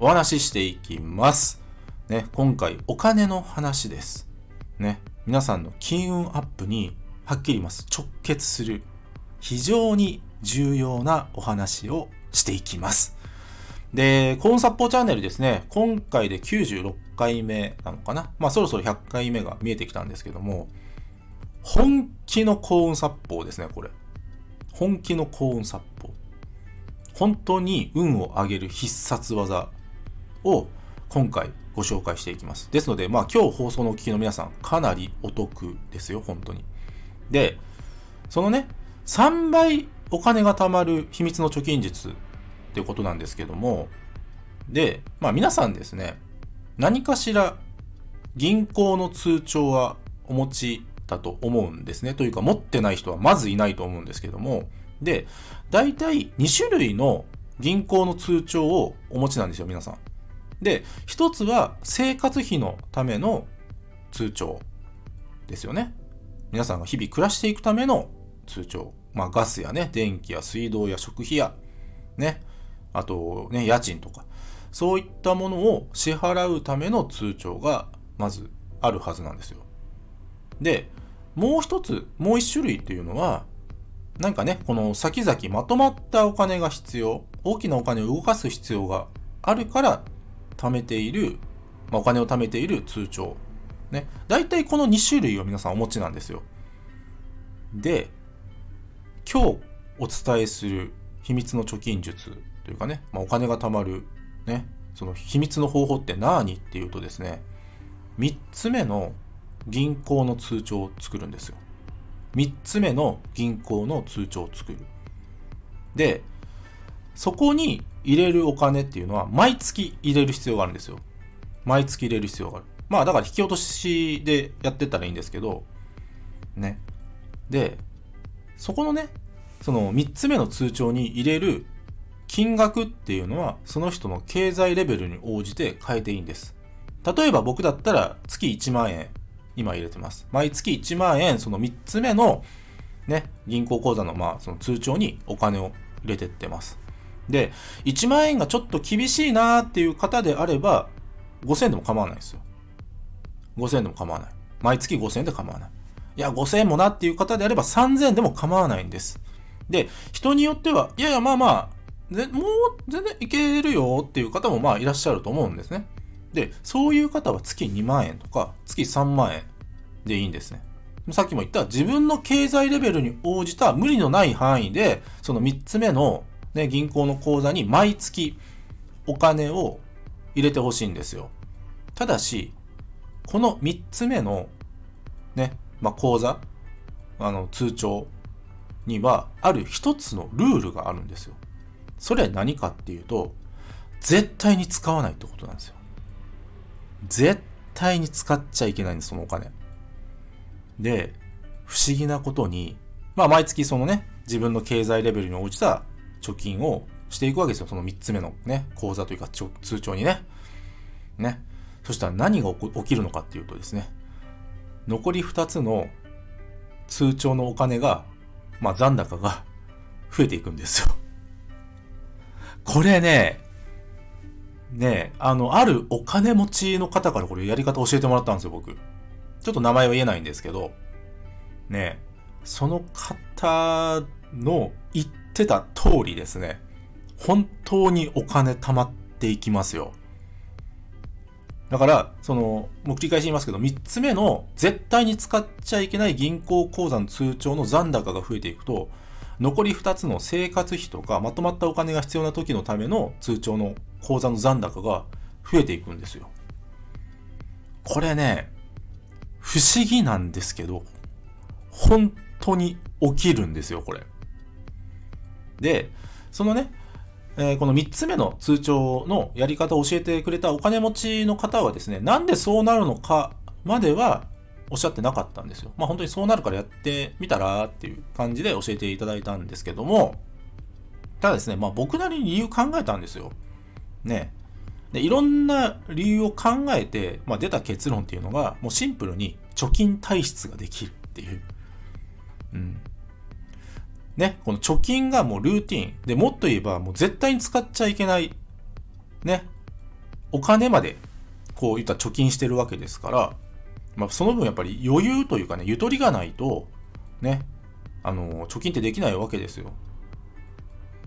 お話ししていきます。ね、今回お金の話です。ね、皆さんの金運アップにはっきり言います。直結する非常に重要なお話をしていきます。で、コーン殺法チャンネルですね、今回で96回目なのかな。まあそろそろ100回目が見えてきたんですけども、本気の幸運殺法ですね、これ。本気の幸運殺法。本当に運を上げる必殺技を今回ご紹介していきます。ですので、まあ今日放送のお聞きの皆さん、かなりお得ですよ、本当に。で、そのね、3倍お金が貯まる秘密の貯金術っていうことなんですけども、で、まあ皆さんですね、何かしら銀行の通帳はお持ちだと思うんですね。というか持ってない人はまずいないと思うんですけども、で、大体2種類の銀行の通帳をお持ちなんですよ、皆さん。で、一つは生活費のための通帳ですよね。皆さんが日々暮らしていくための通帳。まあガスやね、電気や水道や食費や、ね、あとね、家賃とか、そういったものを支払うための通帳がまずあるはずなんですよ。で、もう一つ、もう一種類っていうのは、なんかね、この先々まとまったお金が必要、大きなお金を動かす必要があるから貯めている、まあ、お金を貯めている通帳。ね。大体この2種類を皆さんお持ちなんですよ。で、今日お伝えする秘密の貯金術というかね、まあ、お金が貯まる、ね、その秘密の方法って何っていうとですね、3つ目の銀行の通帳を作るんですよ。3つ目の銀行の通帳を作る。で、そこに入れるお金っていうのは毎月入れる必要があるんですよ。毎月入れる必要がある。まあだから引き落としでやってったらいいんですけど、ね。で、そこのね、その3つ目の通帳に入れる金額っていうのはその人の経済レベルに応じて変えていいんです。例えば僕だったら月1万円今入れてます。毎月1万円、その3つ目のね、銀行口座のまあその通帳にお金を入れてってます。で、1万円がちょっと厳しいなーっていう方であれば、5000円でも構わないですよ。5000円でも構わない。毎月5000円で構わない。いや、5000円もなっていう方であれば3000円でも構わないんです。で、人によっては、いやいや、まあまあ、ぜもう全然いけるよっていう方もまあいらっしゃると思うんですね。で、そういう方は月2万円とか月3万円でいいんですね。さっきも言った自分の経済レベルに応じた無理のない範囲で、その3つ目の、ね、銀行の口座に毎月お金を入れてほしいんですよ。ただし、この3つ目のね、まあ、口座、あの通帳にはある一つのルールがあるんですよ。それは何かっていうと、絶対に使わないってことなんですよ。絶対に使っちゃいけないんです、そのお金。で、不思議なことに、まあ毎月そのね、自分の経済レベルに応じた貯金をしていくわけですよ。その3つ目のね、口座というか通帳にね。ね。そしたら何が起きるのかっていうとですね、残り2つの通帳のお金が、まあ残高が増えていくんですよ。これね、ねあの、あるお金持ちの方からこれやり方教えてもらったんですよ、僕。ちょっと名前は言えないんですけど、ねその方の言ってた通りですね、本当にお金貯まっていきますよ。だから、その、もう繰り返し言いますけど、3つ目の絶対に使っちゃいけない銀行口座の通帳の残高が増えていくと、残り2つの生活費とかまとまったお金が必要な時のための通帳の口座の残高が増えていくんですよ。これね、不思議なんですけど、本当に起きるんですよ、これ。で、そのね、えー、この3つ目の通帳のやり方を教えてくれたお金持ちの方はですね、なんでそうなるのかまではおっしゃってなかったんですよ。まあ本当にそうなるからやってみたらっていう感じで教えていただいたんですけども、ただですね、まあ僕なりに理由考えたんですよ。ね。で、いろんな理由を考えて、まあ出た結論っていうのが、もうシンプルに貯金体質ができるっていう。うん。ね、この貯金がもうルーティン。で、もっと言えばもう絶対に使っちゃいけない。ね。お金まで、こういった貯金してるわけですから、まあ、その分やっぱり余裕というかね、ゆとりがないと、ね、あの、貯金ってできないわけですよ。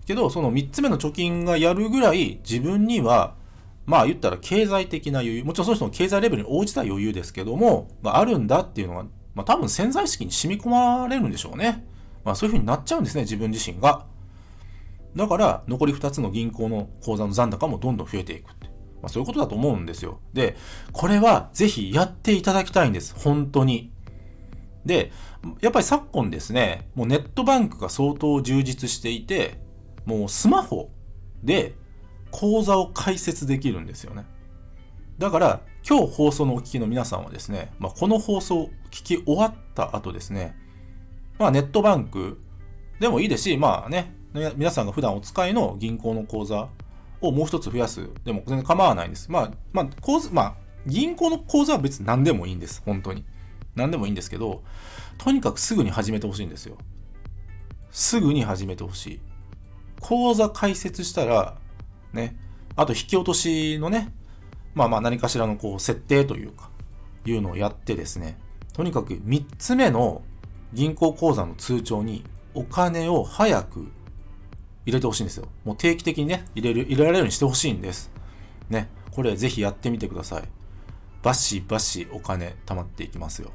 けど、その3つ目の貯金がやるぐらい自分には、まあ言ったら経済的な余裕、もちろんその人の経済レベルに応じた余裕ですけども、まあ、あるんだっていうのが、まあ多分潜在意識に染み込まれるんでしょうね。まあそういう風になっちゃうんですね、自分自身が。だから、残り2つの銀行の口座の残高もどんどん増えていくって。まあ、そういうことだと思うんですよ。で、これはぜひやっていただきたいんです。本当に。で、やっぱり昨今ですね、もうネットバンクが相当充実していて、もうスマホで口座を開設できるんですよね。だから、今日放送のお聞きの皆さんはですね、まあ、この放送を聞き終わった後ですね、まあ、ネットバンクでもいいですし、まあね、皆さんが普段お使いの銀行の口座をもう一つ増やすでも全然構わないんです。まあ、まあ、口座、まあ、銀行の口座は別に何でもいいんです。本当に。何でもいいんですけど、とにかくすぐに始めてほしいんですよ。すぐに始めてほしい。口座開設したら、ね、あと引き落としのね、まあまあ何かしらのこう設定というか、いうのをやってですね、とにかく3つ目の銀行口座の通帳にお金を早く入れてほしいんですよ。もう定期的にね、入れる、入れられるようにしてほしいんです。ね。これぜひやってみてください。バシバシお金貯まっていきますよ。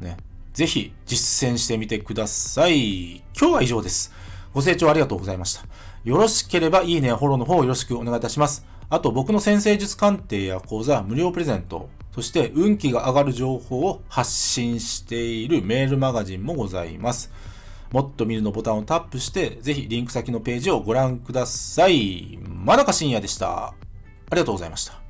ね。ぜひ実践してみてください。今日は以上です。ご清聴ありがとうございました。よろしければいいねやフォローの方よろしくお願いいたします。あと僕の先生術鑑定や講座無料プレゼント、そして運気が上がる情報を発信しているメールマガジンもございます。もっと見るのボタンをタップして、ぜひリンク先のページをご覧ください。まだか深夜でした。ありがとうございました。